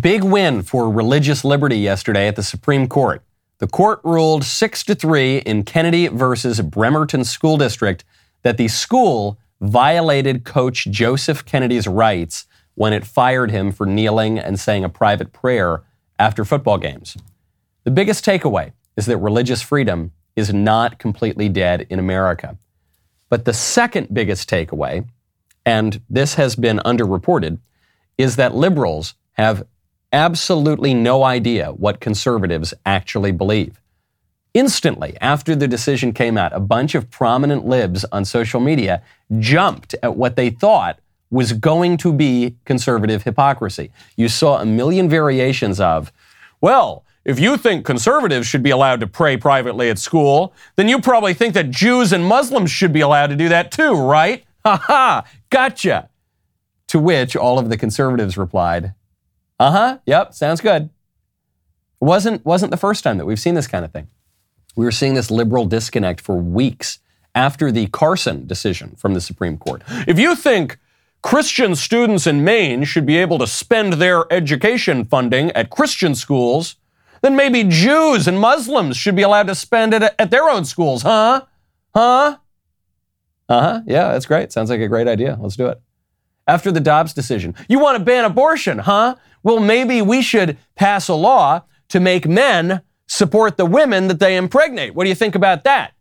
Big win for religious liberty yesterday at the Supreme Court. The court ruled 6 to 3 in Kennedy versus Bremerton School District that the school violated coach Joseph Kennedy's rights when it fired him for kneeling and saying a private prayer after football games. The biggest takeaway is that religious freedom is not completely dead in America. But the second biggest takeaway, and this has been underreported, is that liberals have absolutely no idea what conservatives actually believe. Instantly, after the decision came out, a bunch of prominent libs on social media jumped at what they thought was going to be conservative hypocrisy. You saw a million variations of, well, if you think conservatives should be allowed to pray privately at school, then you probably think that Jews and Muslims should be allowed to do that too, right? Ha ha, gotcha. To which all of the conservatives replied, uh huh. Yep. Sounds good. Wasn't wasn't the first time that we've seen this kind of thing. We were seeing this liberal disconnect for weeks after the Carson decision from the Supreme Court. If you think Christian students in Maine should be able to spend their education funding at Christian schools, then maybe Jews and Muslims should be allowed to spend it at their own schools, huh? Huh? Uh huh. Yeah, that's great. Sounds like a great idea. Let's do it. After the Dobbs decision, you want to ban abortion, huh? Well, maybe we should pass a law to make men support the women that they impregnate. What do you think about that?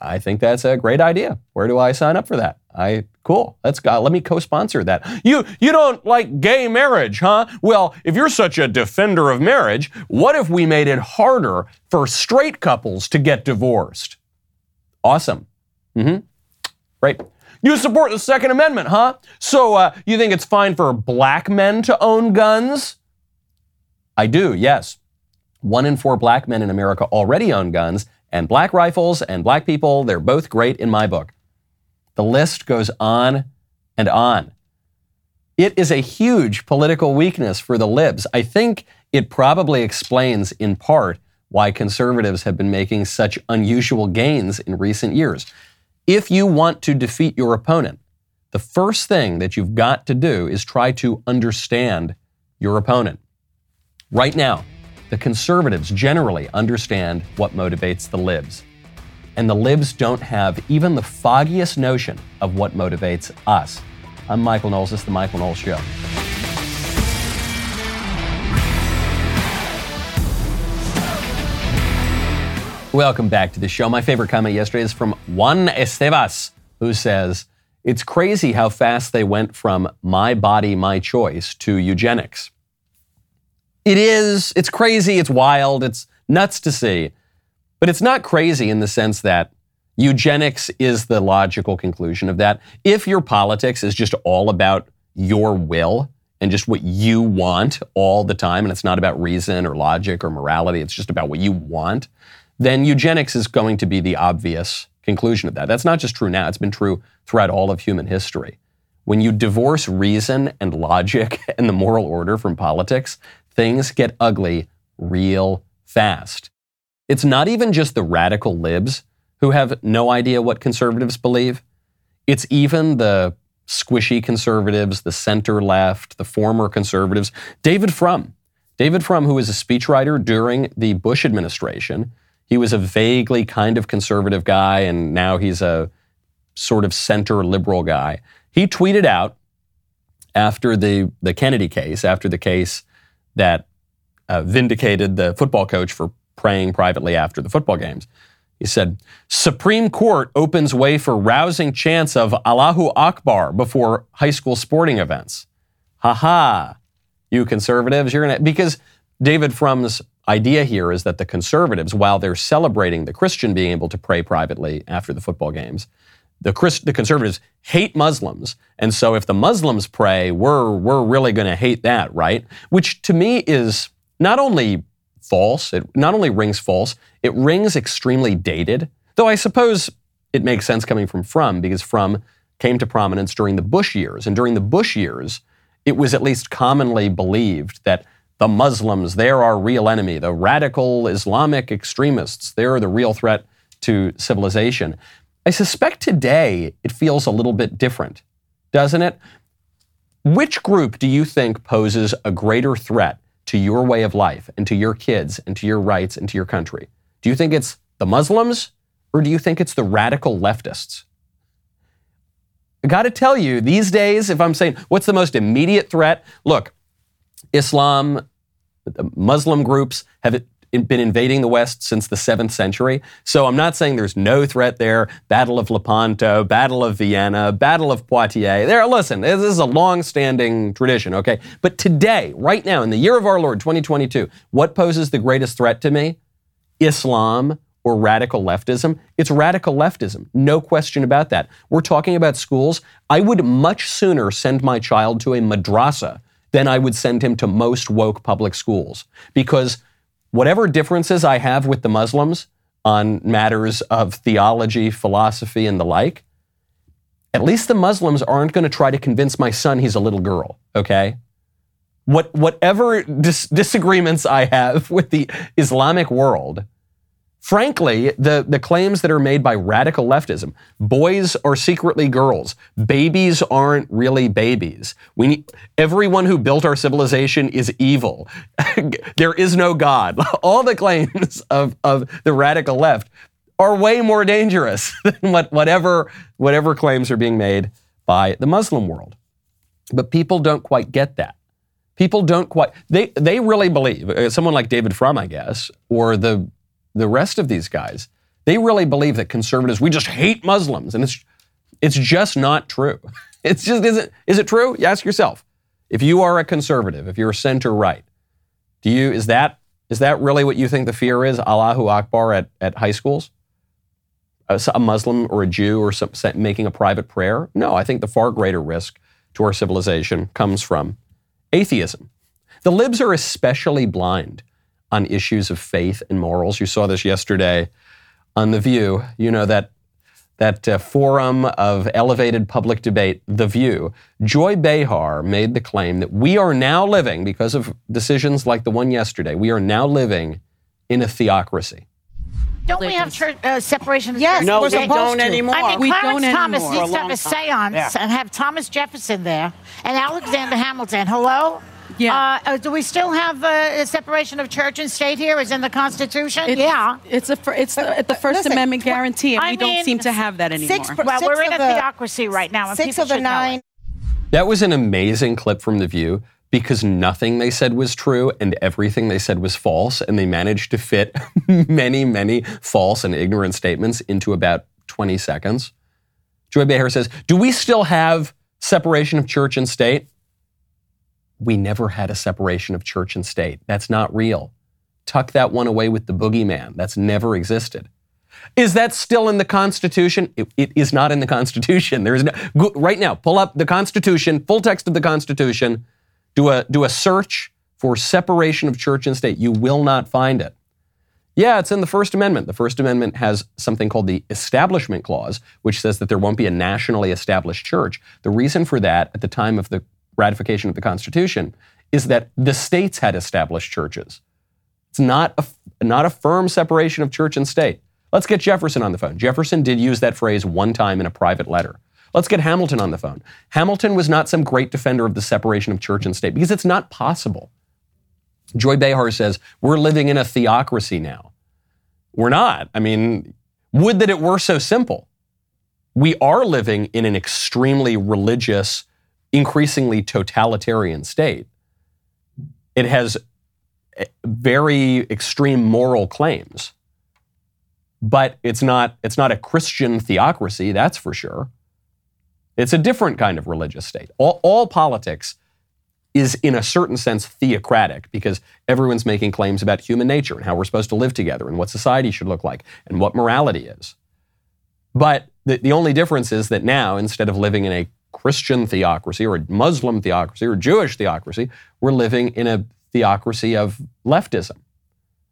I think that's a great idea. Where do I sign up for that? I cool. Let's go. Let me co-sponsor that. You you don't like gay marriage, huh? Well, if you're such a defender of marriage, what if we made it harder for straight couples to get divorced? Awesome. Mm-hmm. Right. You support the Second Amendment, huh? So uh, you think it's fine for black men to own guns? I do, yes. One in four black men in America already own guns, and black rifles and black people, they're both great in my book. The list goes on and on. It is a huge political weakness for the libs. I think it probably explains, in part, why conservatives have been making such unusual gains in recent years. If you want to defeat your opponent, the first thing that you've got to do is try to understand your opponent. Right now, the conservatives generally understand what motivates the libs. And the libs don't have even the foggiest notion of what motivates us. I'm Michael Knowles. This is The Michael Knowles Show. Welcome back to the show. My favorite comment yesterday is from Juan Estevas, who says, It's crazy how fast they went from my body, my choice to eugenics. It is, it's crazy, it's wild, it's nuts to see. But it's not crazy in the sense that eugenics is the logical conclusion of that. If your politics is just all about your will and just what you want all the time, and it's not about reason or logic or morality, it's just about what you want then eugenics is going to be the obvious conclusion of that. That's not just true now, it's been true throughout all of human history. When you divorce reason and logic and the moral order from politics, things get ugly real fast. It's not even just the radical libs who have no idea what conservatives believe. It's even the squishy conservatives, the center left, the former conservatives. David Frum, David Frum, who was a speechwriter during the Bush administration, he was a vaguely kind of conservative guy, and now he's a sort of center liberal guy. He tweeted out after the, the Kennedy case, after the case that uh, vindicated the football coach for praying privately after the football games. He said, Supreme Court opens way for rousing chants of Allahu Akbar before high school sporting events. Ha ha, you conservatives, you're going to, because David Frum's idea here is that the conservatives, while they're celebrating the Christian being able to pray privately after the football games, the, Christ, the conservatives hate Muslims. And so if the Muslims pray, we're, we're really going to hate that, right? Which to me is not only false, it not only rings false, it rings extremely dated. Though I suppose it makes sense coming from Frum because Frum came to prominence during the Bush years. And during the Bush years, it was at least commonly believed that the Muslims, they're our real enemy. The radical Islamic extremists, they're the real threat to civilization. I suspect today it feels a little bit different, doesn't it? Which group do you think poses a greater threat to your way of life and to your kids and to your rights and to your country? Do you think it's the Muslims or do you think it's the radical leftists? I got to tell you, these days, if I'm saying what's the most immediate threat, look, Islam, Muslim groups have been invading the West since the 7th century. So I'm not saying there's no threat there. Battle of Lepanto, Battle of Vienna, Battle of Poitiers. There, listen, this is a long-standing tradition, okay? But today, right now, in the year of our Lord, 2022, what poses the greatest threat to me? Islam or radical leftism? It's radical leftism. No question about that. We're talking about schools. I would much sooner send my child to a madrasa than I would send him to most woke public schools because whatever differences I have with the Muslims on matters of theology, philosophy, and the like, at least the Muslims aren't going to try to convince my son he's a little girl, okay? What, whatever dis- disagreements I have with the Islamic world, Frankly, the, the claims that are made by radical leftism, boys are secretly girls, babies aren't really babies. We need, everyone who built our civilization is evil. there is no God. All the claims of, of the radical left are way more dangerous than what, whatever, whatever claims are being made by the Muslim world. But people don't quite get that. People don't quite, they, they really believe, uh, someone like David Frum, I guess, or the the rest of these guys, they really believe that conservatives, we just hate Muslims. And it's, it's just not true. It's just, is it, is it true? You ask yourself. If you are a conservative, if you're center right, do you, is that, is that really what you think the fear is? Allahu Akbar at, at high schools? A, a Muslim or a Jew or some, making a private prayer? No, I think the far greater risk to our civilization comes from atheism. The libs are especially blind on issues of faith and morals. You saw this yesterday on The View. You know, that, that uh, forum of elevated public debate, The View. Joy Behar made the claim that we are now living, because of decisions like the one yesterday, we are now living in a theocracy. Don't we have church, uh, separation of yes, church? No, we don't to. anymore. I mean, we Clarence don't Thomas anymore. needs to have a seance yeah. and have Thomas Jefferson there and Alexander Hamilton. Hello? Yeah. Uh, uh, do we still have uh, a separation of church and state here? Is in the Constitution? It's, yeah. It's a it's the, the First Listen, Amendment guarantee, and I we mean, don't seem to have that anymore. Six, well, six we're in a the, theocracy right now, and six of the nine. That was an amazing clip from The View because nothing they said was true and everything they said was false, and they managed to fit many, many false and ignorant statements into about 20 seconds. Joy Behar says, Do we still have separation of church and state? We never had a separation of church and state. That's not real. Tuck that one away with the boogeyman. That's never existed. Is that still in the Constitution? it, it is not in the Constitution. There is no, right now, pull up the Constitution, full text of the Constitution, do a, do a search for separation of church and state. You will not find it. Yeah, it's in the First Amendment. The First Amendment has something called the Establishment Clause, which says that there won't be a nationally established church. The reason for that at the time of the ratification of the Constitution is that the states had established churches. It's not a, not a firm separation of church and state. Let's get Jefferson on the phone. Jefferson did use that phrase one time in a private letter. Let's get Hamilton on the phone. Hamilton was not some great defender of the separation of church and state because it's not possible. Joy Behar says, We're living in a theocracy now. We're not. I mean, would that it were so simple. We are living in an extremely religious, increasingly totalitarian state. It has very extreme moral claims. But it's not, it's not a Christian theocracy, that's for sure. It's a different kind of religious state. All, all politics is, in a certain sense, theocratic because everyone's making claims about human nature and how we're supposed to live together and what society should look like and what morality is. But the, the only difference is that now, instead of living in a Christian theocracy or a Muslim theocracy or Jewish theocracy. We're living in a theocracy of leftism,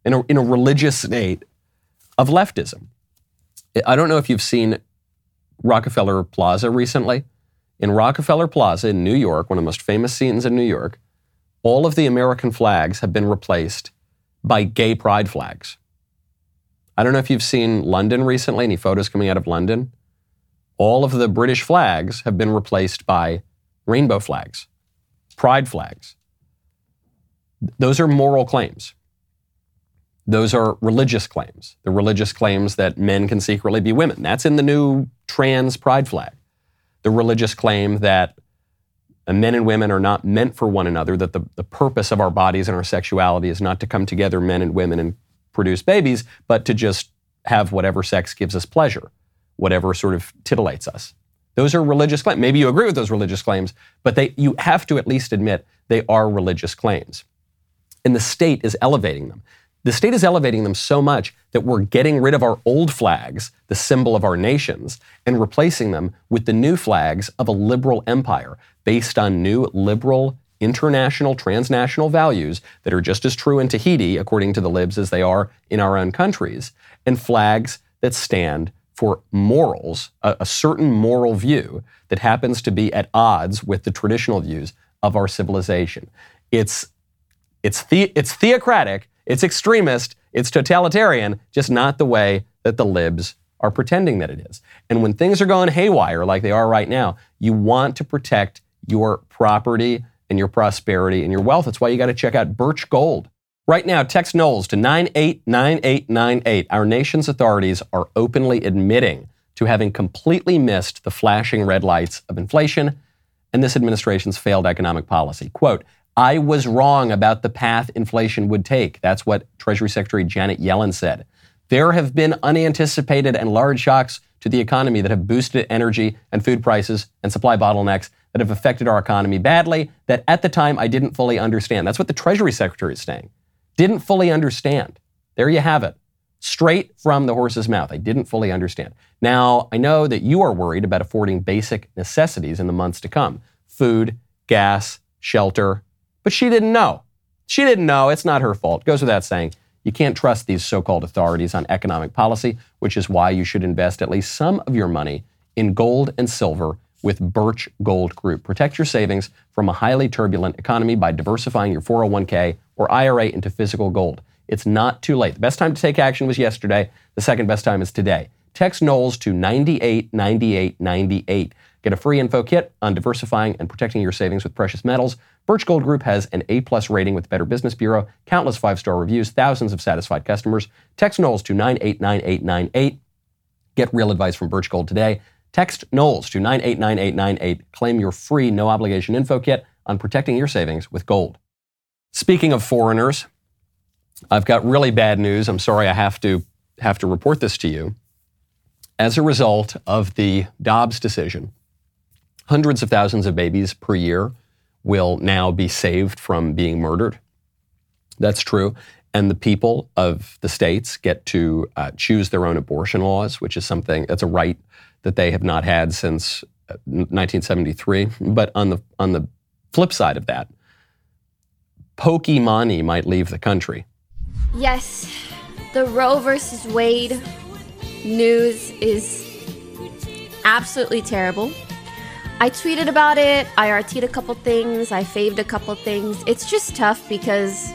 in a, in a religious state of leftism. I don't know if you've seen Rockefeller Plaza recently. In Rockefeller Plaza in New York, one of the most famous scenes in New York, all of the American flags have been replaced by gay pride flags. I don't know if you've seen London recently, any photos coming out of London all of the British flags have been replaced by rainbow flags. pride flags. Those are moral claims. Those are religious claims. The religious claims that men can secretly be women. That's in the new trans pride flag. The religious claim that men and women are not meant for one another, that the, the purpose of our bodies and our sexuality is not to come together, men and women, and produce babies, but to just have whatever sex gives us pleasure, whatever sort of titillates us. Those are religious claims. Maybe you agree with those religious claims, but they, you have to at least admit they are religious claims. And the state is elevating them. The state is elevating them so much that we're getting rid of our old flags, the symbol of our nations, and replacing them with the new flags of a liberal empire based on new liberal international transnational values that are just as true in Tahiti, according to the libs, as they are in our own countries, and flags that stand for morals, a, a certain moral view that happens to be at odds with the traditional views of our civilization. It's, it's, the, it's theocratic, it's extremist, it's totalitarian, just not the way that the libs are pretending that it is. And when things are going haywire like they are right now, you want to protect your property and your prosperity and your wealth. That's why you got to check out Birch Gold. Right now, text Knowles to 989898. Our nation's authorities are openly admitting to having completely missed the flashing red lights of inflation and this administration's failed economic policy. Quote, I was wrong about the path inflation would take. That's what Treasury Secretary Janet Yellen said. There have been unanticipated and large shocks to the economy that have boosted energy and food prices and supply bottlenecks that have affected our economy badly that at the time I didn't fully understand. That's what the Treasury Secretary is saying. Didn't fully understand. There you have it. Straight from the horse's mouth. I didn't fully understand. Now, I know that you are worried about affording basic necessities in the months to come food, gas, shelter. But she didn't know. She didn't know. It's not her fault. Goes without saying. You can't trust these so called authorities on economic policy, which is why you should invest at least some of your money in gold and silver with Birch Gold Group. Protect your savings from a highly turbulent economy by diversifying your 401k or IRA into physical gold. It's not too late. The best time to take action was yesterday. The second best time is today. Text Knowles to 989898. Get a free info kit on diversifying and protecting your savings with precious metals. Birch Gold Group has an A plus rating with Better Business Bureau, countless five star reviews, thousands of satisfied customers. Text Knowles to 989898. Get real advice from Birch Gold today. Text Knowles to 989898. Claim your free no obligation info kit on protecting your savings with gold. Speaking of foreigners, I've got really bad news. I'm sorry I have to have to report this to you. As a result of the Dobbs decision, hundreds of thousands of babies per year will now be saved from being murdered. That's true. And the people of the states get to uh, choose their own abortion laws, which is something that's a right that they have not had since 1973. Uh, but on the on the flip side of that, Pokimani might leave the country. Yes, the Roe versus Wade news is absolutely terrible. I tweeted about it, I RT'd a couple things, I faved a couple things. It's just tough because.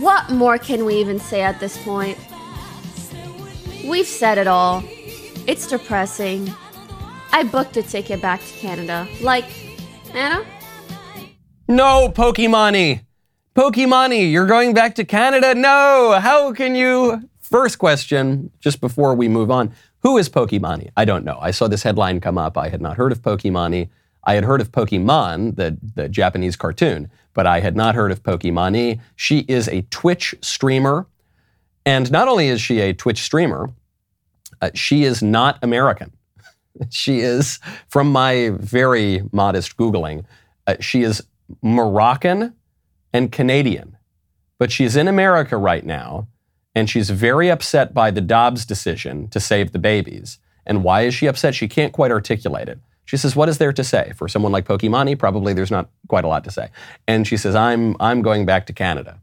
What more can we even say at this point? We've said it all. It's depressing. I booked a ticket back to Canada. Like, Anna? No, Pokimani! Pokimani, you're going back to Canada? No! How can you? First question, just before we move on. Who is Pokimani? I don't know. I saw this headline come up. I had not heard of Pokimani. I had heard of Pokemon, the, the Japanese cartoon, but I had not heard of Pokimani. She is a Twitch streamer. And not only is she a Twitch streamer, uh, she is not American. She is, from my very modest Googling, uh, she is Moroccan and Canadian. But she's in America right now and she's very upset by the Dobbs decision to save the babies. And why is she upset? She can't quite articulate it. She says, "What is there to say for someone like Pokimani? Probably there's not quite a lot to say." And she says, "I'm I'm going back to Canada."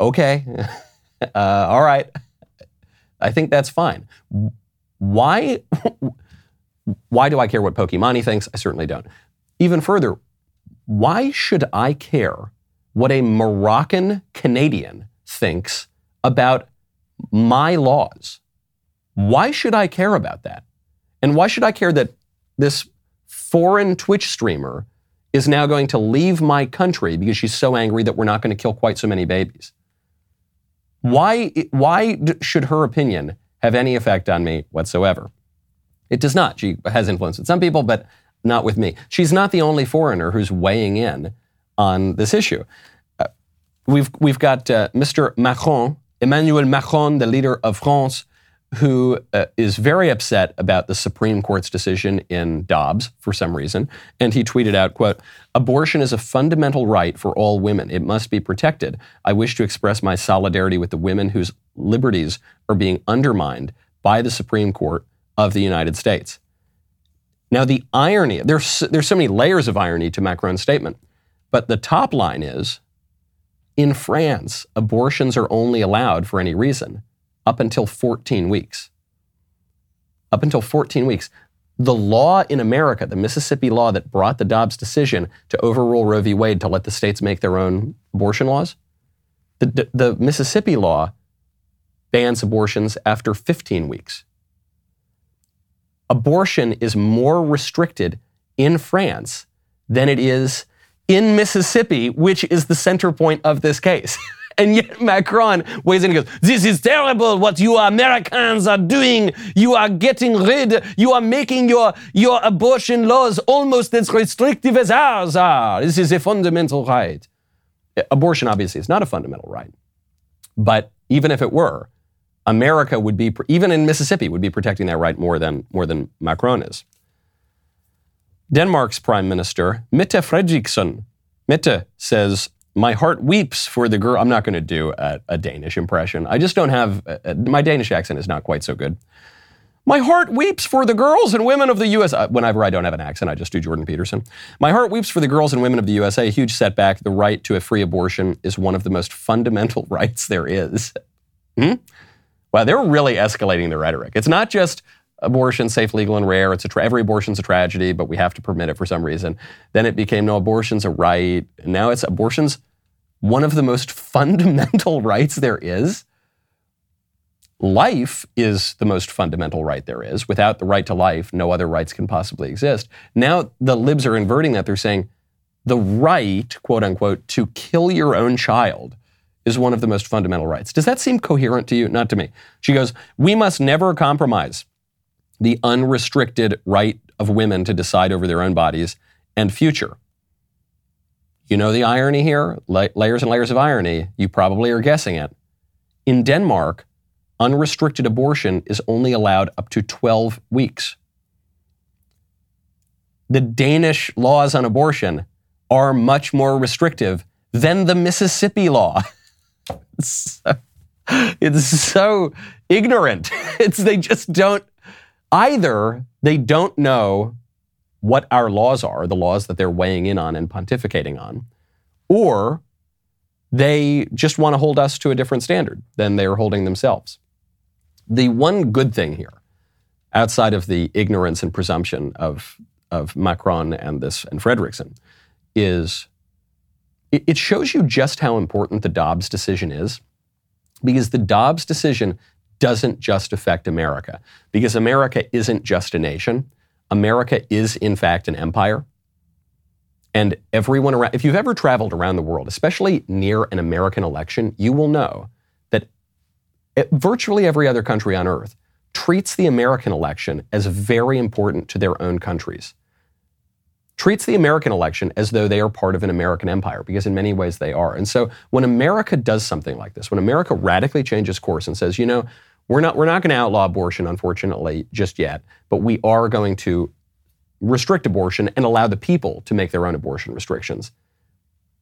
Okay, uh, all right. I think that's fine. Why? Why do I care what Pokimani thinks? I certainly don't. Even further, why should I care what a Moroccan Canadian thinks about my laws. Why should I care about that? And why should I care that this foreign Twitch streamer is now going to leave my country because she's so angry that we're not going to kill quite so many babies? Why, why should her opinion have any effect on me whatsoever? It does not. She has influence with some people, but not with me. She's not the only foreigner who's weighing in on this issue. Uh, we've, we've got uh, Mr. Macron, Emmanuel Macron, the leader of France, who uh, is very upset about the Supreme Court's decision in Dobbs for some reason, and he tweeted out, quote, "Abortion is a fundamental right for all women. It must be protected. I wish to express my solidarity with the women whose liberties are being undermined by the Supreme Court of the United States." Now, the irony, there's, there's so many layers of irony to Macron's statement, but the top line is in France, abortions are only allowed for any reason up until 14 weeks. Up until 14 weeks. The law in America, the Mississippi law that brought the Dobbs decision to overrule Roe v. Wade to let the states make their own abortion laws, the, the, the Mississippi law bans abortions after 15 weeks. Abortion is more restricted in France than it is in Mississippi, which is the center point of this case. And yet Macron weighs in and goes, This is terrible what you Americans are doing. You are getting rid, you are making your, your abortion laws almost as restrictive as ours are. This is a fundamental right. Abortion, obviously, is not a fundamental right. But even if it were, America would be, even in Mississippi, would be protecting that right more than, more than Macron is. Denmark's Prime Minister, Mette Frederiksen, Mette says my heart weeps for the girl. I'm not going to do a, a, Danish impression. I just don't have, uh, my Danish accent is not quite so good. My heart weeps for the girls and women of the U.S. Uh, whenever I don't have an accent, I just do Jordan Peterson. My heart weeps for the girls and women of the USA. A huge setback. The right to a free abortion is one of the most fundamental rights there is. Hmm? Wow, they're really escalating the rhetoric. It's not just abortion safe, legal, and rare. It's a tra- every abortion's a tragedy, but we have to permit it for some reason. Then it became no, abortion's a right. Now it's abortion's one of the most fundamental rights there is. Life is the most fundamental right there is. Without the right to life, no other rights can possibly exist. Now the libs are inverting that. They're saying the right, quote unquote, to kill your own child is one of the most fundamental rights. Does that seem coherent to you? Not to me. She goes, We must never compromise the unrestricted right of women to decide over their own bodies and future. You know the irony here? La- layers and layers of irony. You probably are guessing it. In Denmark, unrestricted abortion is only allowed up to 12 weeks. The Danish laws on abortion are much more restrictive than the Mississippi law. it's, so, it's so ignorant. It's, they just don't Either they don't know what our laws are, the laws that they're weighing in on and pontificating on, or they just want to hold us to a different standard than they're holding themselves. The one good thing here, outside of the ignorance and presumption of, of Macron and this and Frederiksen, is it, it shows you just how important the Dobbs decision is. Because the Dobbs decision doesn't just affect America because America isn't just a nation. America is, in fact, an empire. And everyone around, if you've ever traveled around the world, especially near an American election, you will know that virtually every other country on earth treats the American election as very important to their own countries. Treats the American election as though they are part of an American empire, because in many ways they are. And so when America does something like this, when America radically changes course and says, you know, we're not, we're not going to outlaw abortion, unfortunately, just yet, but we are going to restrict abortion and allow the people to make their own abortion restrictions.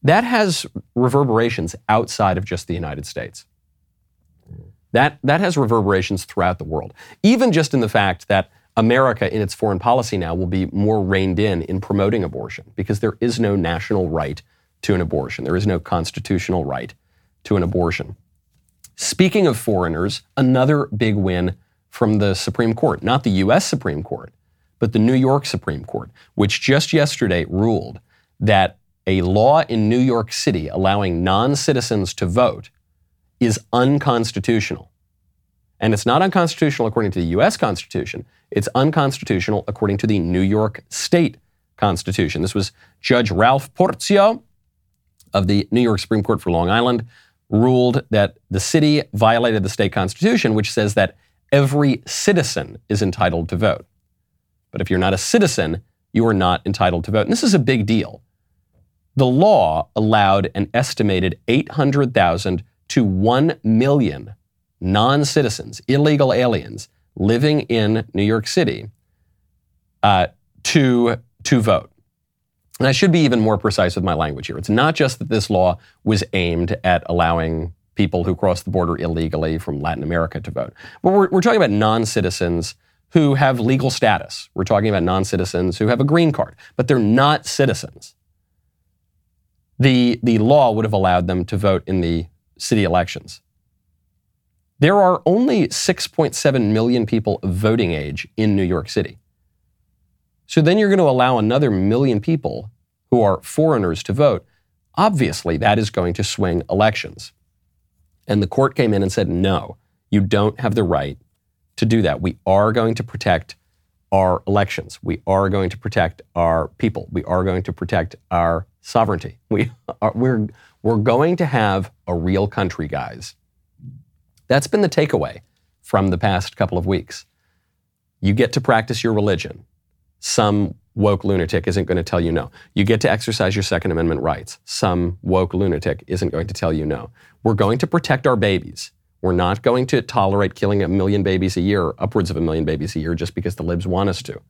That has reverberations outside of just the United States. That, that has reverberations throughout the world, even just in the fact that America, in its foreign policy now, will be more reined in in promoting abortion because there is no national right to an abortion. There is no constitutional right to an abortion. Speaking of foreigners, another big win from the Supreme Court, not the US Supreme Court, but the New York Supreme Court, which just yesterday ruled that a law in New York City allowing non citizens to vote is unconstitutional. And it's not unconstitutional according to the U.S. Constitution. It's unconstitutional according to the New York State Constitution. This was Judge Ralph Porzio of the New York Supreme Court for Long Island ruled that the city violated the state constitution, which says that every citizen is entitled to vote. But if you're not a citizen, you are not entitled to vote. And this is a big deal. The law allowed an estimated 800,000 to 1 million non citizens, illegal aliens living in New York City uh, to, to vote. And I should be even more precise with my language here. It's not just that this law was aimed at allowing people who cross the border illegally from Latin America to vote, but we're, we're talking about non citizens who have legal status. We're talking about non citizens who have a green card, but they're not citizens. The, the law would have allowed them to vote in the city elections. There are only 6.7 million people of voting age in New York City. So then you're going to allow another million people who are foreigners to vote. Obviously, that is going to swing elections. And the court came in and said, no, you don't have the right to do that. We are going to protect our elections. We are going to protect our people. We are going to protect our sovereignty. We are, we're, we're going to have a real country, guys. That's been the takeaway from the past couple of weeks. You get to practice your religion some woke lunatic isn't going to tell you no. You get to exercise your Second Amendment rights. Some woke lunatic isn't going to tell you no. We're going to protect our babies. We're not going to tolerate killing a million babies a year, upwards of a million babies a year, just because the libs want us to.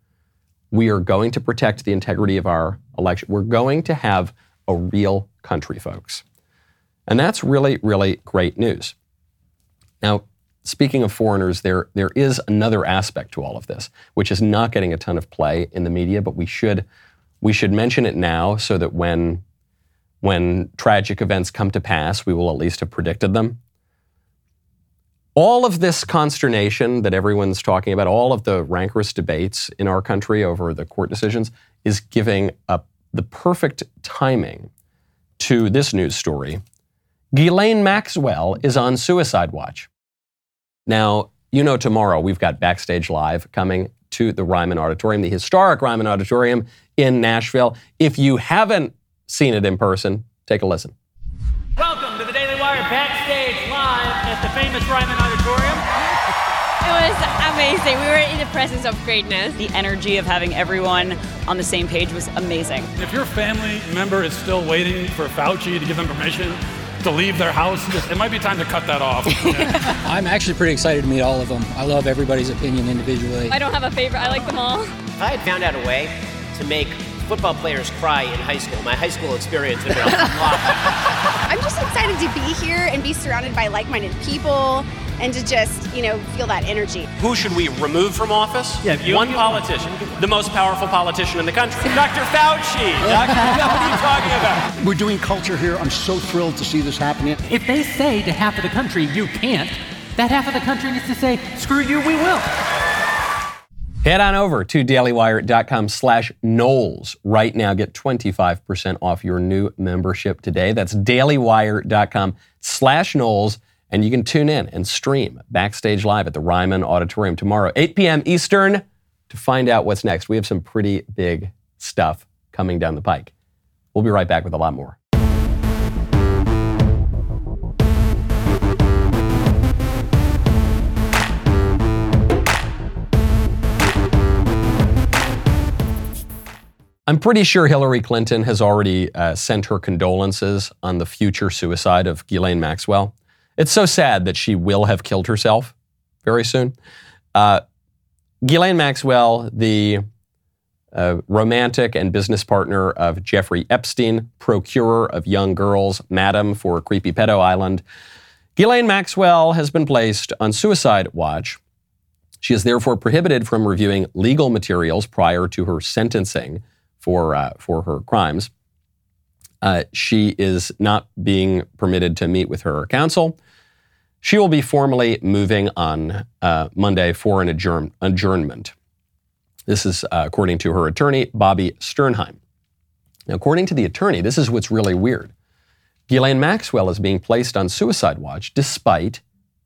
We are going to protect the integrity of our election. We're going to have a real country, folks. And that's really, really great news. Now, speaking of foreigners, there, there is another aspect to all of this, which is not getting a ton of play in the media, but we should, we should mention it now so that when, when tragic events come to pass, we will at least have predicted them. All of this consternation that everyone's talking about, all of the rancorous debates in our country over the court decisions, is giving up the perfect timing to this news story. Ghislaine Maxwell is on suicide watch. Now, you know, tomorrow we've got Backstage Live coming to the Ryman Auditorium, the historic Ryman Auditorium in Nashville. If you haven't seen it in person, take a listen. Welcome to the Daily Wire Backstage Live at the famous Ryman Auditorium. It was amazing. We were in the presence of greatness. The energy of having everyone on the same page was amazing. If your family member is still waiting for Fauci to give them permission to leave their house. It might be time to cut that off. I'm actually pretty excited to meet all of them. I love everybody's opinion individually. I don't have a favorite. I like them all. If I had found out a way to make football players cry in high school, my high school experience would be a lot. I'm just excited to be here and be surrounded by like-minded people and to just, you know, feel that energy. Who should we remove from office? Yeah, you, One you, politician, the most powerful politician in the country, Dr. Fauci. Doctor, what are you talking about? We're doing culture here. I'm so thrilled to see this happening. If they say to half of the country, you can't, that half of the country needs to say, screw you, we will. Head on over to dailywire.com slash Knowles right now. Get 25% off your new membership today. That's dailywire.com slash Knowles. And you can tune in and stream Backstage Live at the Ryman Auditorium tomorrow, 8 p.m. Eastern, to find out what's next. We have some pretty big stuff coming down the pike. We'll be right back with a lot more. I'm pretty sure Hillary Clinton has already uh, sent her condolences on the future suicide of Ghislaine Maxwell. It's so sad that she will have killed herself very soon. Uh, Ghislaine Maxwell, the uh, romantic and business partner of Jeffrey Epstein, procurer of young girls, madam for Creepy Pedo Island. Ghislaine Maxwell has been placed on suicide watch. She is therefore prohibited from reviewing legal materials prior to her sentencing for, uh, for her crimes. Uh, she is not being permitted to meet with her counsel. She will be formally moving on uh, Monday for an adjourn- adjournment. This is uh, according to her attorney, Bobbi Sternheim. Now, according to the attorney, this is what's really weird. Ghislaine Maxwell is being placed on suicide watch despite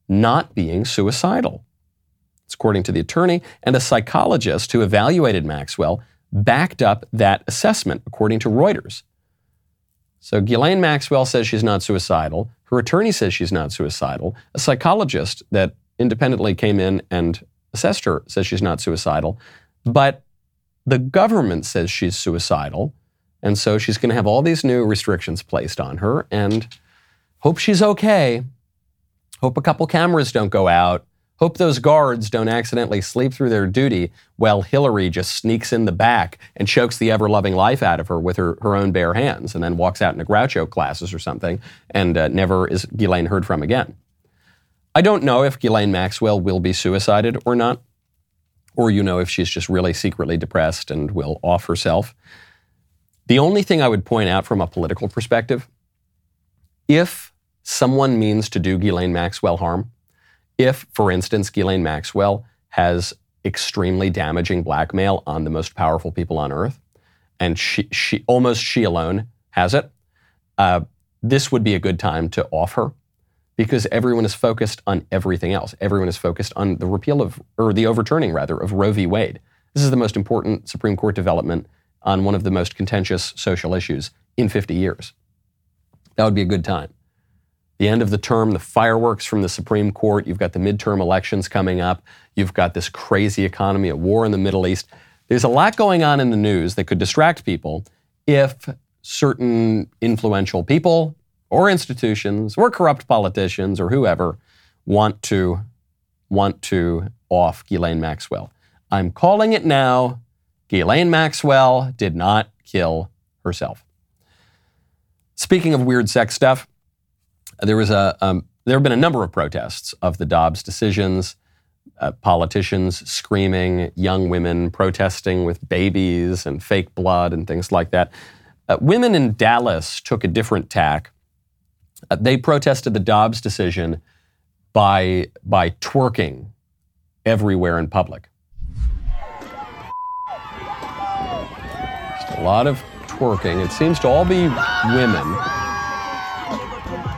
not being suicidal. It's according to the attorney, and a psychologist who evaluated Maxwell backed up that assessment, according to Reuters. So Ghislaine Maxwell says she's not suicidal. Her attorney says she's not suicidal. A psychologist that independently came in and assessed her says she's not suicidal. But the government says she's suicidal. And so she's going to have all these new restrictions placed on her and hope she's okay. Hope a couple cameras don't go out. Hope those guards don't accidentally sleep through their duty while Hillary just sneaks in the back and chokes the ever loving life out of her with her, her own bare hands and then walks out into Groucho glasses or something and uh, never is Ghislaine heard from again. I don't know if Ghislaine Maxwell will be suicided or not, or you know if she's just really secretly depressed and will off herself. The only thing I would point out from a political perspective if someone means to do Ghislaine Maxwell harm, if, for instance, Ghislaine Maxwell has extremely damaging blackmail on the most powerful people on earth, and she, she almost she alone has it, uh, this would be a good time to off her because everyone is focused on everything else. Everyone is focused on the repeal of, or the overturning rather, of Roe v. Wade. This is the most important Supreme Court development on one of the most contentious social issues in 50 years. That would be a good time the end of the term, the fireworks from the Supreme Court. You've got the midterm elections coming up. You've got this crazy economy, a war in the Middle East. There's a lot going on in the news that could distract people if certain influential people or institutions or corrupt politicians or whoever want to want to off Ghislaine Maxwell. I'm calling it now. Ghislaine Maxwell did not kill herself. Speaking of weird sex stuff, there was a um, there have been a number of protests of the Dobbs decisions. Uh, politicians screaming, young women protesting with babies and fake blood and things like that. Uh, women in Dallas took a different tack. Uh, they protested the Dobbs decision by by twerking everywhere in public. Just a lot of twerking. It seems to all be women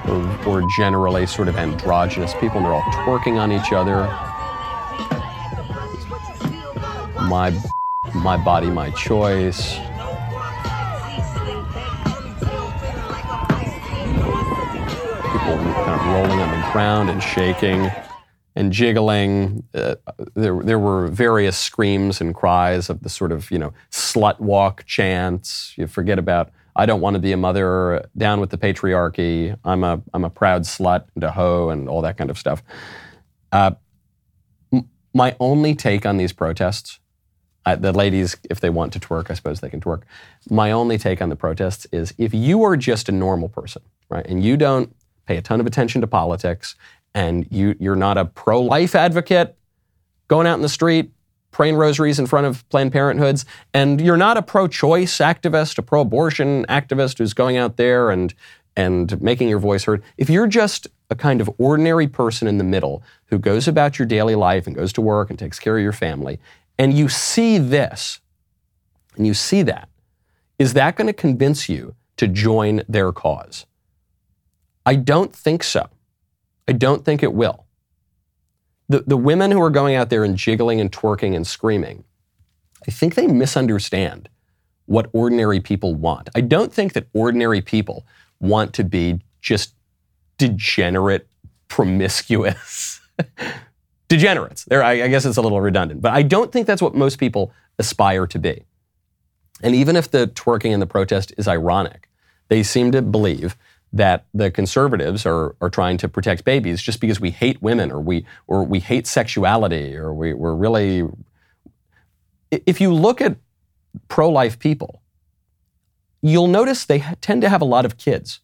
or, or generally sort of androgynous people, and they're all twerking on each other. My, my body, my choice. People kind of rolling on the ground and shaking and jiggling. Uh, there, there were various screams and cries of the sort of, you know, slut walk chants. You forget about I don't want to be a mother, down with the patriarchy, I'm a, I'm a proud slut and a hoe and all that kind of stuff. Uh, m- my only take on these protests, uh, the ladies, if they want to twerk, I suppose they can twerk. My only take on the protests is if you are just a normal person, right, and you don't pay a ton of attention to politics, and you, you're not a pro life advocate going out in the street praying rosaries in front of Planned Parenthoods, and you're not a pro-choice activist, a pro-abortion activist who's going out there and and making your voice heard. If you're just a kind of ordinary person in the middle who goes about your daily life and goes to work and takes care of your family, and you see this, and you see that, is that going to convince you to join their cause? I don't think so. I don't think it will the, the women who are going out there and jiggling and twerking and screaming, I think they misunderstand what ordinary people want. I don't think that ordinary people want to be just degenerate, promiscuous degenerates. There, I, I guess it's a little redundant, but I don't think that's what most people aspire to be. And even if the twerking and the protest is ironic, they seem to believe that the conservatives are, are trying to protect babies just because we hate women or we, or we hate sexuality or we, we're really. If you look at pro life people, you'll notice they tend to have a lot of kids.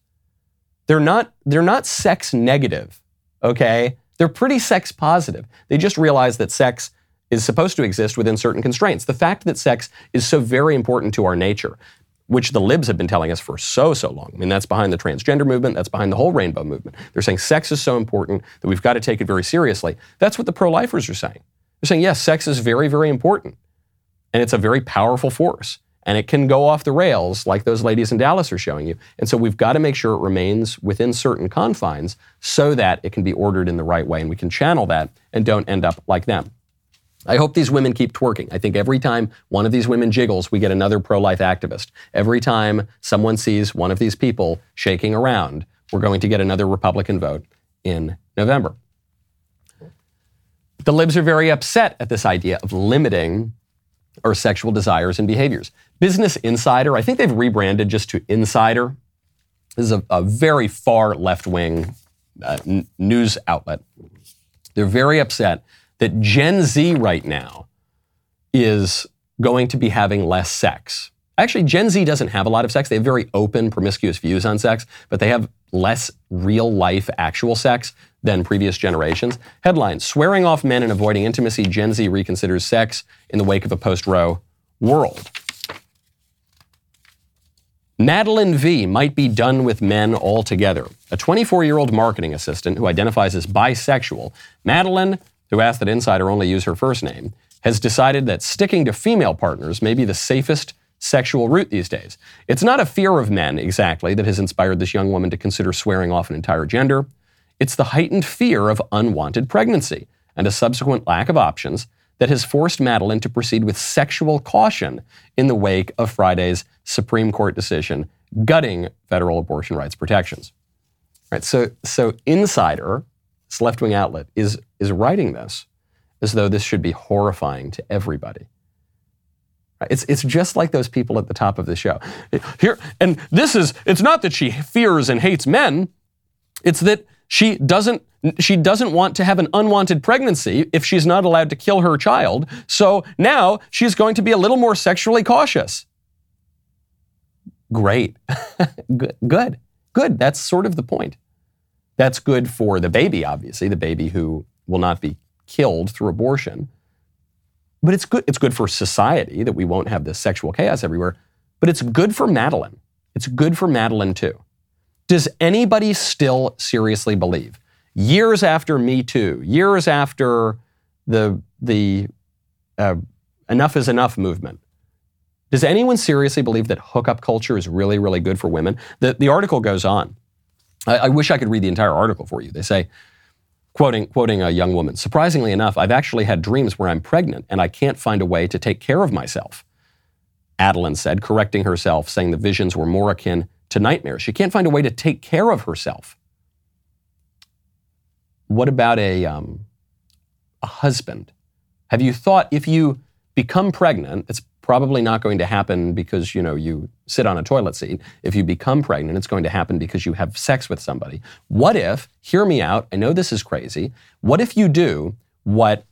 They're not, they're not sex negative, okay? They're pretty sex positive. They just realize that sex is supposed to exist within certain constraints. The fact that sex is so very important to our nature which the libs have been telling us for so, so long. I mean, that's behind the transgender movement, that's behind the whole rainbow movement. They're saying sex is so important that we've got to take it very seriously. That's what the pro lifers are saying. They're saying, yes, sex is very, very important. And it's a very powerful force. and it can go off the rails like those ladies in Dallas are showing you. And so we've got to make sure it remains within certain confines so that it can be ordered in the right way and we can channel that and don't end up like them. I hope these women keep twerking. I think every time one of these women jiggles, we get another pro life activist. Every time someone sees one of these people shaking around, we're going to get another Republican vote in November. The libs are very upset at this idea of limiting our sexual desires and behaviors. Business Insider, I think they've rebranded just to Insider. This is a, a very far left wing uh, n- news outlet. They're very upset that Gen Z right now is going to be having less sex. Actually, Gen Z doesn't have a lot of sex. They have very open, promiscuous views on sex, but they have less real life, actual sex than previous generations. Headline Swearing off men and avoiding intimacy, Gen Z reconsiders sex in the wake of a post Roe world. Madeline V might be done with men altogether. A 24 year old marketing assistant who identifies as bisexual, Madeline who asked that Insider only use her first name, has decided that sticking to female partners may be the safest sexual route these days. It's not a fear of men exactly that has inspired this young woman to consider swearing off an entire gender. It's the heightened fear of unwanted pregnancy and a subsequent lack of options that has forced Madeline to proceed with sexual caution in the wake of Friday's Supreme Court decision gutting federal abortion rights protections. Right, so, so Insider this left wing outlet, is, is writing this as though this should be horrifying to everybody. It's, it's just like those people at the top of the show. Here, and this is, it's not that she fears and hates men, it's that she doesn't, she doesn't want to have an unwanted pregnancy if she's not allowed to kill her child. So now she's going to be a little more sexually cautious. Great. good. Good. Good. That's sort of the point. That's good for the baby, obviously, the baby who will not be killed through abortion. But it's good, it's good for society that we won't have this sexual chaos everywhere. But it's good for Madeline. It's good for Madeline too. Does anybody still seriously believe, years after Me Too, years after the, the uh, Enough is Enough movement, does anyone seriously believe that hookup culture is really, really good for women? The, the article goes on. I, I wish I could read the entire article for you. They say, quoting, quoting a young woman, surprisingly enough, I've actually had dreams where I'm pregnant and I can't find a way to take care of myself. Adeline said, correcting herself, saying the visions were more akin to nightmares. She can't find a way to take care of herself. What about a, um, a husband? Have you thought if you become pregnant, it's probably not going to happen because you know you sit on a toilet seat. If you become pregnant it's going to happen because you have sex with somebody. What if hear me out i know this is crazy. What if you do what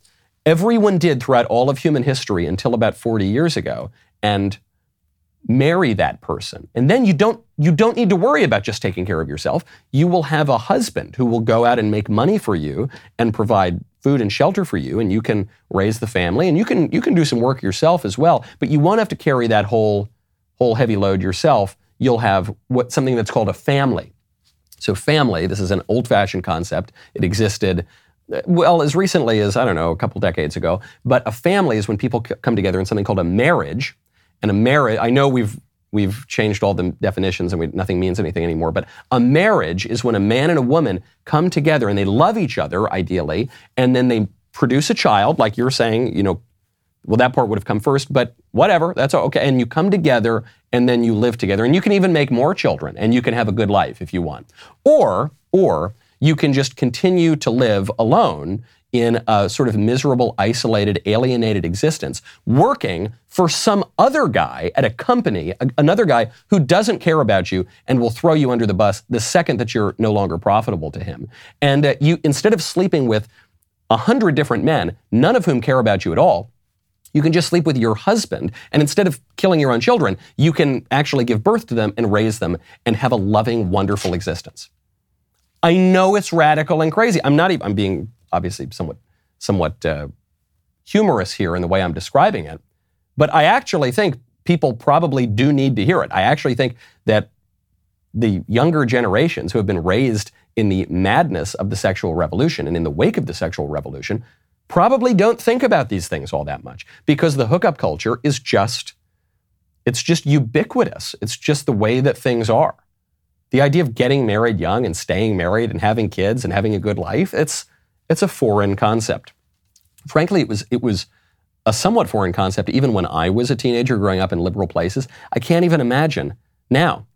everyone did throughout all of human history until about 40 years ago and marry that person? And then you don't you don't need to worry about just taking care of yourself. You will have a husband who will go out and make money for you and provide food and shelter for you and you can raise the family and you can you can do some work yourself as well. But you won't have to carry that whole whole heavy load yourself. You'll have what something that's called a family. So family this is an old fashioned concept. It existed well as recently as i don't know a couple decades ago. But a family is when people come together in something called a marriage. And a marriage i know we've We've changed all the definitions and we, nothing means anything anymore. But a marriage is when a man and a woman come together and they love each other, ideally, and then they produce a child, like you're saying, you know, well, that part would have come first, but whatever, that's okay. And you come together and then you live together. And you can even make more children and you can have a good life if you want. Or, or you can just continue to live alone in a sort of miserable, isolated, alienated existence, working for some other guy at a company, a, another guy who doesn't care about you and will throw you under the bus the second that you're no longer profitable to him. And uh, you, instead of sleeping with a hundred different men, none of whom care about you at all, you can just sleep with your husband, and instead of killing your own children, you can actually give birth to them and raise them and have a loving, wonderful existence. I know it's radical and crazy. I'm not even, I'm being obviously somewhat, somewhat uh, humorous here in the way I'm describing it. But I actually think people probably do need to hear it. I actually think that the younger generations who have been raised in the madness of the sexual revolution and in the wake of the sexual revolution probably don't think about these things all that much because the hookup culture is just it's just ubiquitous. It's just the way that things are. The idea of getting married young and staying married and having kids and having a good life, it's, it's a foreign concept. Frankly, it was, it was a somewhat foreign concept even when I was a teenager growing up in liberal places. I can't even imagine now.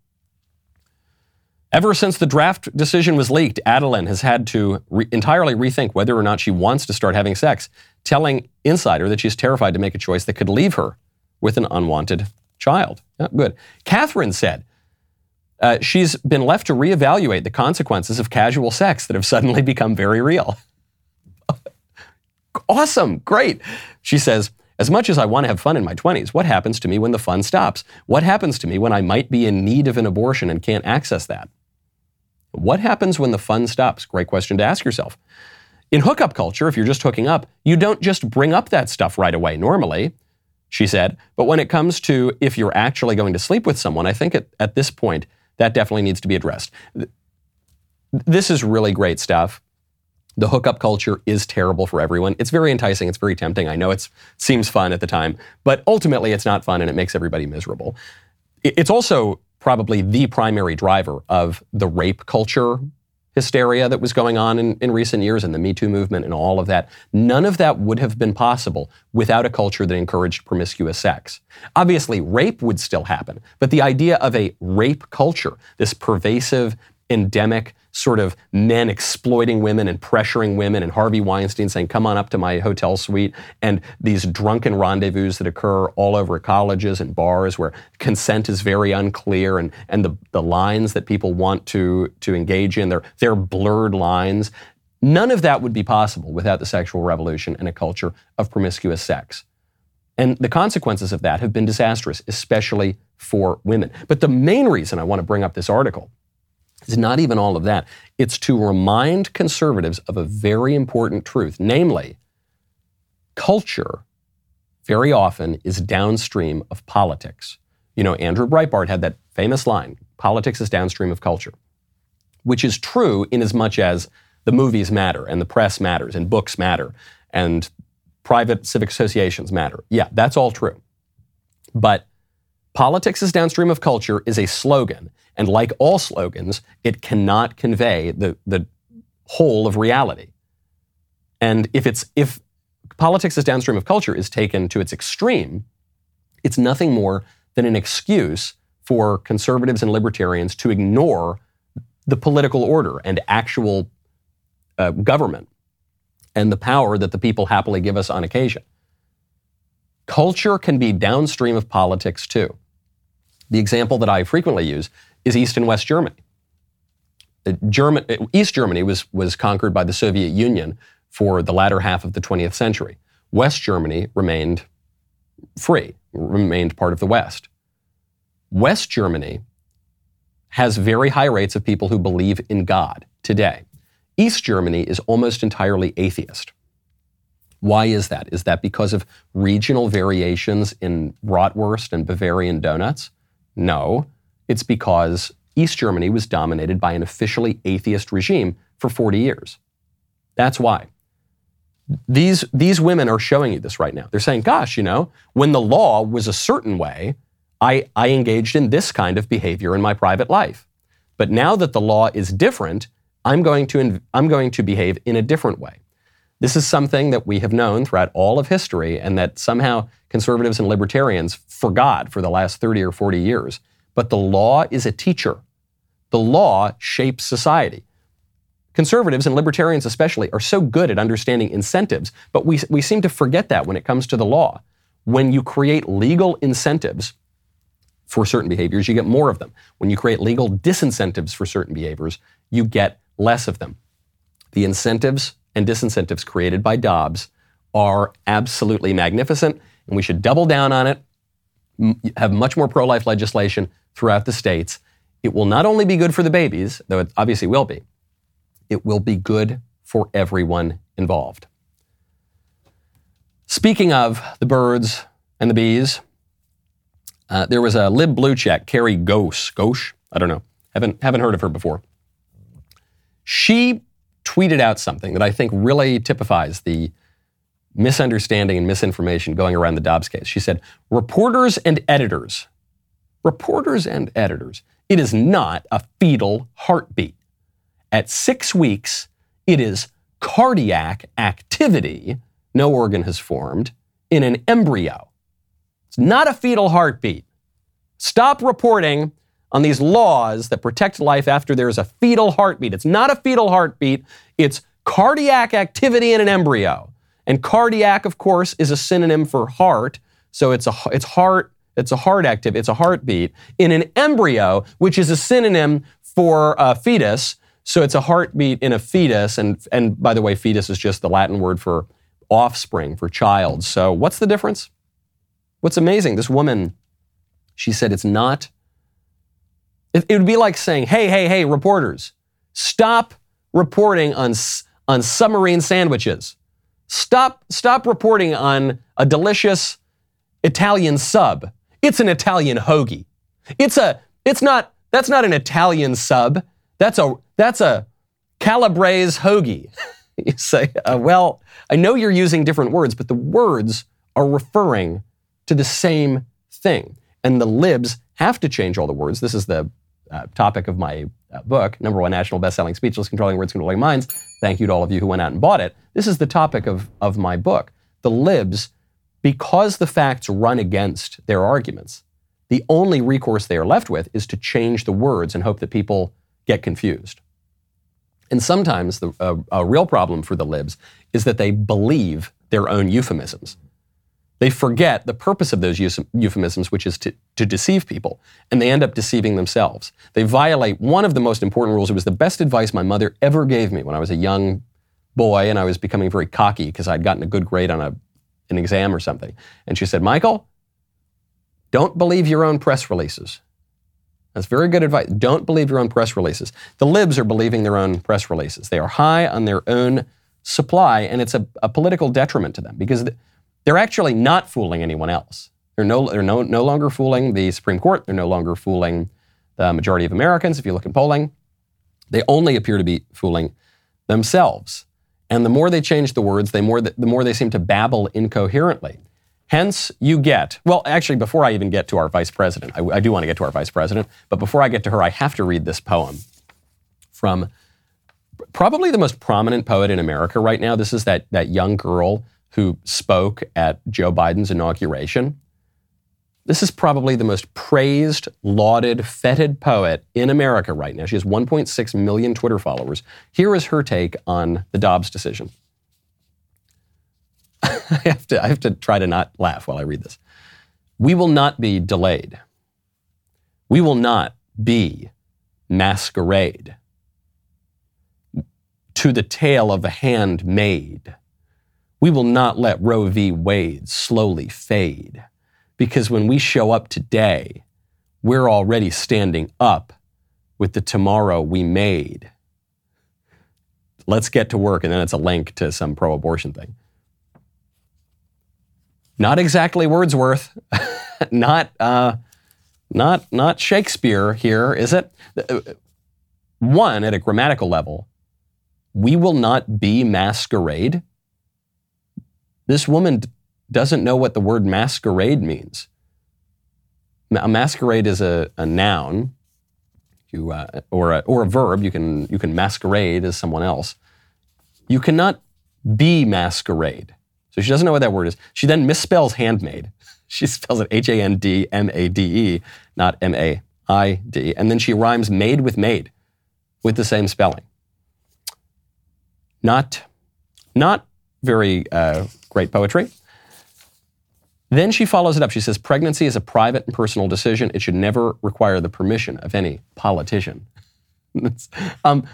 Ever since the draft decision was leaked, Adeline has had to re- entirely rethink whether or not she wants to start having sex, telling Insider that she's terrified to make a choice that could leave her with an unwanted child. Good. Catherine said uh, she's been left to reevaluate the consequences of casual sex that have suddenly become very real. awesome, great. She says, as much as I want to have fun in my 20s, what happens to me when the fun stops? What happens to me when I might be in need of an abortion and can't access that? What happens when the fun stops? Great question to ask yourself. In hookup culture, if you're just hooking up, you don't just bring up that stuff right away normally, she said. But when it comes to if you're actually going to sleep with someone, I think at, at this point, that definitely needs to be addressed. This is really great stuff. The hookup culture is terrible for everyone. It's very enticing. It's very tempting. I know it seems fun at the time, but ultimately it's not fun and it makes everybody miserable. It's also probably the primary driver of the rape culture hysteria that was going on in, in recent years and the Me Too movement and all of that. None of that would have been possible without a culture that encouraged promiscuous sex. Obviously, rape would still happen, but the idea of a rape culture, this pervasive, endemic, sort of men exploiting women and pressuring women, and Harvey Weinstein saying, Come on up to my hotel suite, and these drunken rendezvous that occur all over colleges and bars where consent is very unclear, and, and the, the lines that people want to, to engage in, they're, they're blurred lines. None of that would be possible without the sexual revolution and a culture of promiscuous sex. And the consequences of that have been disastrous, especially for women. But the main reason I want to bring up this article it's not even all of that. It's to remind conservatives of a very important truth, namely, culture very often is downstream of politics. You know, Andrew Breitbart had that famous line politics is downstream of culture, which is true in as much as the movies matter and the press matters and books matter and private civic associations matter. Yeah, that's all true. But politics is downstream of culture is a slogan and like all slogans, it cannot convey the, the whole of reality. And if it's if politics is downstream of culture is taken to its extreme, it's nothing more than an excuse for conservatives and libertarians to ignore the political order and actual uh, government and the power that the people happily give us on occasion. Culture can be downstream of politics too. The example that I frequently use is East and West Germany. Uh, German, uh, East Germany was, was conquered by the Soviet Union for the latter half of the 20th century. West Germany remained free, remained part of the West. West Germany has very high rates of people who believe in God today. East Germany is almost entirely atheist. Why is that? Is that because of regional variations in bratwurst and Bavarian donuts? No. It's because East Germany was dominated by an officially atheist regime for 40 years. That's why. These, these women are showing you this right now. They're saying, gosh, you know, when the law was a certain way, I, I engaged in this kind of behavior in my private life. But now that the law is different, I'm going to, I'm going to behave in a different way. This is something that we have known throughout all of history and that somehow conservatives and libertarians forgot for the last 30 or 40 years but the law is a teacher. The law shapes society. Conservatives and libertarians, especially, are so good at understanding incentives, but we, we seem to forget that when it comes to the law. When you create legal incentives for certain behaviors, you get more of them. When you create legal disincentives for certain behaviors, you get less of them. The incentives and disincentives created by Dobbs are absolutely magnificent, and we should double down on it, have much more pro life legislation, throughout the states. It will not only be good for the babies, though it obviously will be, it will be good for everyone involved. Speaking of the birds and the bees, uh, there was a lib blue check, Carrie Ghosh. Ghosh? I don't know. Haven't, haven't heard of her before. She tweeted out something that I think really typifies the misunderstanding and misinformation going around the Dobbs case. She said, Reporters and editors reporters and editors, it is not a fetal heartbeat. At six weeks, it is cardiac activity, no organ has formed, in an embryo. It's not a fetal heartbeat. Stop reporting on these laws that protect life after there's a fetal heartbeat. It's not a fetal heartbeat, it's cardiac activity in an embryo. And cardiac, of course, is a synonym for heart. So it's a it's heart, it's a heart active, it's a heartbeat in an embryo, which is a synonym for a fetus. So it's a heartbeat in a fetus. And and by the way, fetus is just the Latin word for offspring, for child. So what's the difference? What's amazing? This woman, she said it's not. It, would be like saying, hey, hey, hey, reporters, stop reporting on, on submarine sandwiches. Stop, stop reporting on a delicious Italian sub. It's an Italian hoagie. It's a, it's not, that's not an Italian sub. That's a, that's a Calabrese hoagie. you say, uh, well, I know you're using different words, but the words are referring to the same thing. And the libs have to change all the words. This is the uh, topic of my uh, book, number one national best-selling speechless, controlling words, controlling minds. Thank you to all of you who went out and bought it. This is the topic of, of my book. The libs, because the facts run against their arguments, the only recourse they are left with is to change the words and hope that people get confused. And sometimes the, uh, a real problem for the libs is that they believe their own euphemisms. They forget the purpose of those euphemisms, which is to, to deceive people, and they end up deceiving themselves. They violate one of the most important rules. It was the best advice my mother ever gave me when I was a young boy and I was becoming very cocky because I'd gotten a good grade on a, an exam or something. And she said, Michael, don't believe your own press releases. That's very good advice. Don't believe your own press releases. The libs are believing their own press releases. They are high on their own supply, and it's a, a political detriment to them because. The, they're actually not fooling anyone else. They're, no, they're no, no longer fooling the Supreme Court. They're no longer fooling the majority of Americans, if you look at polling. They only appear to be fooling themselves. And the more they change the words, the more, the, the more they seem to babble incoherently. Hence, you get, well, actually, before I even get to our vice president, I, I do want to get to our vice president, but before I get to her, I have to read this poem from probably the most prominent poet in America right now. This is that, that young girl who spoke at Joe Biden's inauguration. This is probably the most praised, lauded, feted poet in America right now. She has 1.6 million Twitter followers. Here is her take on the Dobbs decision. I, have to, I have to try to not laugh while I read this. We will not be delayed. We will not be masquerade to the tale of a handmaid we will not let Roe v. Wade slowly fade because when we show up today, we're already standing up with the tomorrow we made. Let's get to work. And then it's a link to some pro abortion thing. Not exactly Wordsworth, not, uh, not, not Shakespeare here, is it? One, at a grammatical level, we will not be masquerade this woman doesn't know what the word masquerade means. A masquerade is a, a noun you, uh, or, a, or a verb. You can, you can masquerade as someone else. You cannot be masquerade. So she doesn't know what that word is. She then misspells handmade. She spells it H A N D M A D E, not M A I D. And then she rhymes made with made with the same spelling. Not, not very uh, great poetry. Then she follows it up. She says, Pregnancy is a private and personal decision. It should never require the permission of any politician. um,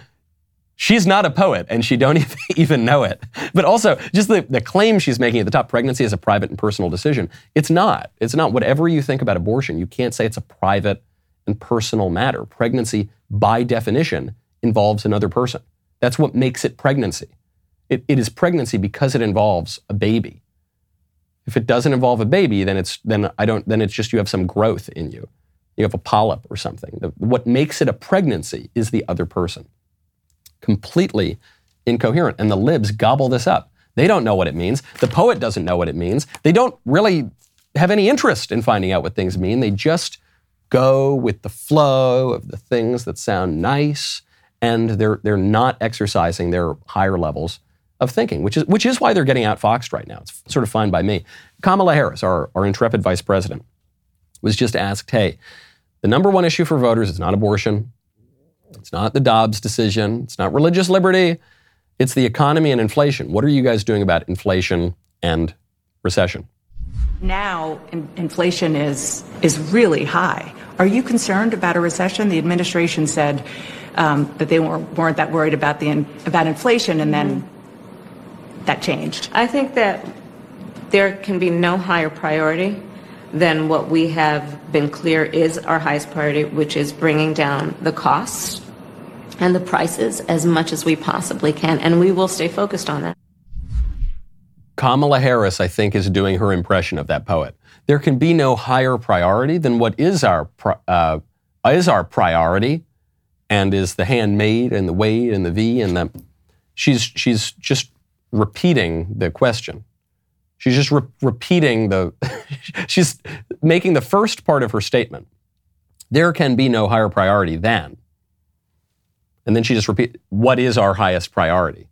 she's not a poet and she don't even know it. But also, just the, the claim she's making at the top pregnancy is a private and personal decision. It's not. It's not. Whatever you think about abortion, you can't say it's a private and personal matter. Pregnancy, by definition, involves another person. That's what makes it pregnancy. It, it is pregnancy because it involves a baby. If it doesn't involve a baby, then it's then I don't then it's just you have some growth in you. You have a polyp or something. The, what makes it a pregnancy is the other person. Completely incoherent. And the libs gobble this up. They don't know what it means. The poet doesn't know what it means. They don't really have any interest in finding out what things mean. They just go with the flow of the things that sound nice, and they're they're not exercising their higher levels of thinking, which is which is why they're getting outfoxed right now. It's sort of fine by me. Kamala Harris, our, our intrepid vice president, was just asked, hey, the number one issue for voters is not abortion, it's not the Dobbs decision, it's not religious liberty, it's the economy and inflation. What are you guys doing about inflation and recession? Now, in- inflation is is really high. Are you concerned about a recession? The administration said um, that they weren't, weren't that worried about the in, about inflation, and then that changed. I think that there can be no higher priority than what we have been clear is our highest priority, which is bringing down the costs and the prices as much as we possibly can, and we will stay focused on that. Kamala Harris, I think, is doing her impression of that poet. There can be no higher priority than what is our uh, is our priority, and is the handmade and the weight and the V and the. She's she's just repeating the question. She's just re- repeating the. she's making the first part of her statement. There can be no higher priority than. And then she just repeat, what is our highest priority?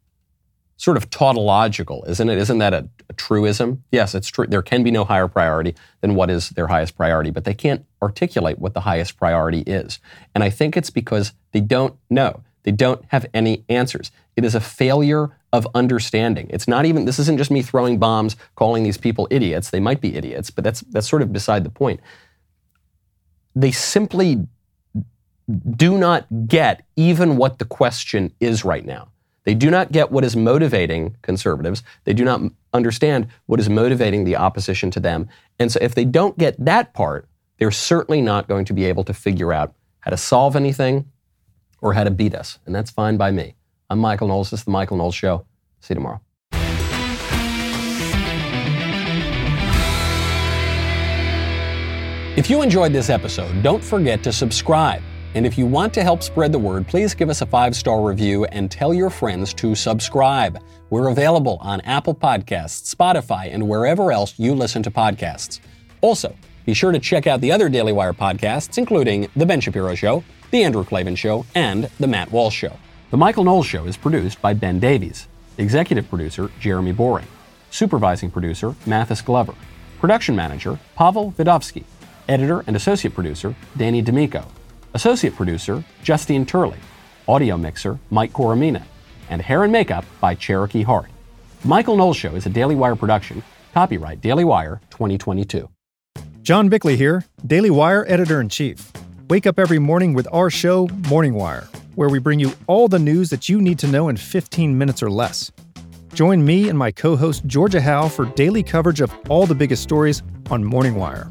Sort of tautological, isn't it? Isn't that a, a truism? Yes, it's true. There can be no higher priority than what is their highest priority, but they can't articulate what the highest priority is. And I think it's because they don't know. They don't have any answers. It is a failure of understanding. It's not even, this isn't just me throwing bombs, calling these people idiots. They might be idiots, but that's, that's sort of beside the point. They simply do not get even what the question is right now. They do not get what is motivating conservatives. They do not understand what is motivating the opposition to them. And so if they don't get that part, they're certainly not going to be able to figure out how to solve anything or how to beat us. And that's fine by me. I'm Michael Knowles. This is The Michael Knowles Show. See you tomorrow. If you enjoyed this episode, don't forget to subscribe. And if you want to help spread the word, please give us a five star review and tell your friends to subscribe. We're available on Apple Podcasts, Spotify, and wherever else you listen to podcasts. Also, be sure to check out the other Daily Wire podcasts, including The Ben Shapiro Show, The Andrew Klavan Show, and The Matt Walsh Show. The Michael Knowles Show is produced by Ben Davies, executive producer Jeremy Boring, supervising producer Mathis Glover, production manager Pavel Vidovsky, editor and associate producer Danny D'Amico. Associate producer, Justine Turley. Audio mixer, Mike Coromina. And hair and makeup by Cherokee Hart. Michael Knowles Show is a Daily Wire production. Copyright Daily Wire 2022. John Bickley here, Daily Wire editor in chief. Wake up every morning with our show, Morning Wire, where we bring you all the news that you need to know in 15 minutes or less. Join me and my co host, Georgia Howe, for daily coverage of all the biggest stories on Morning Wire.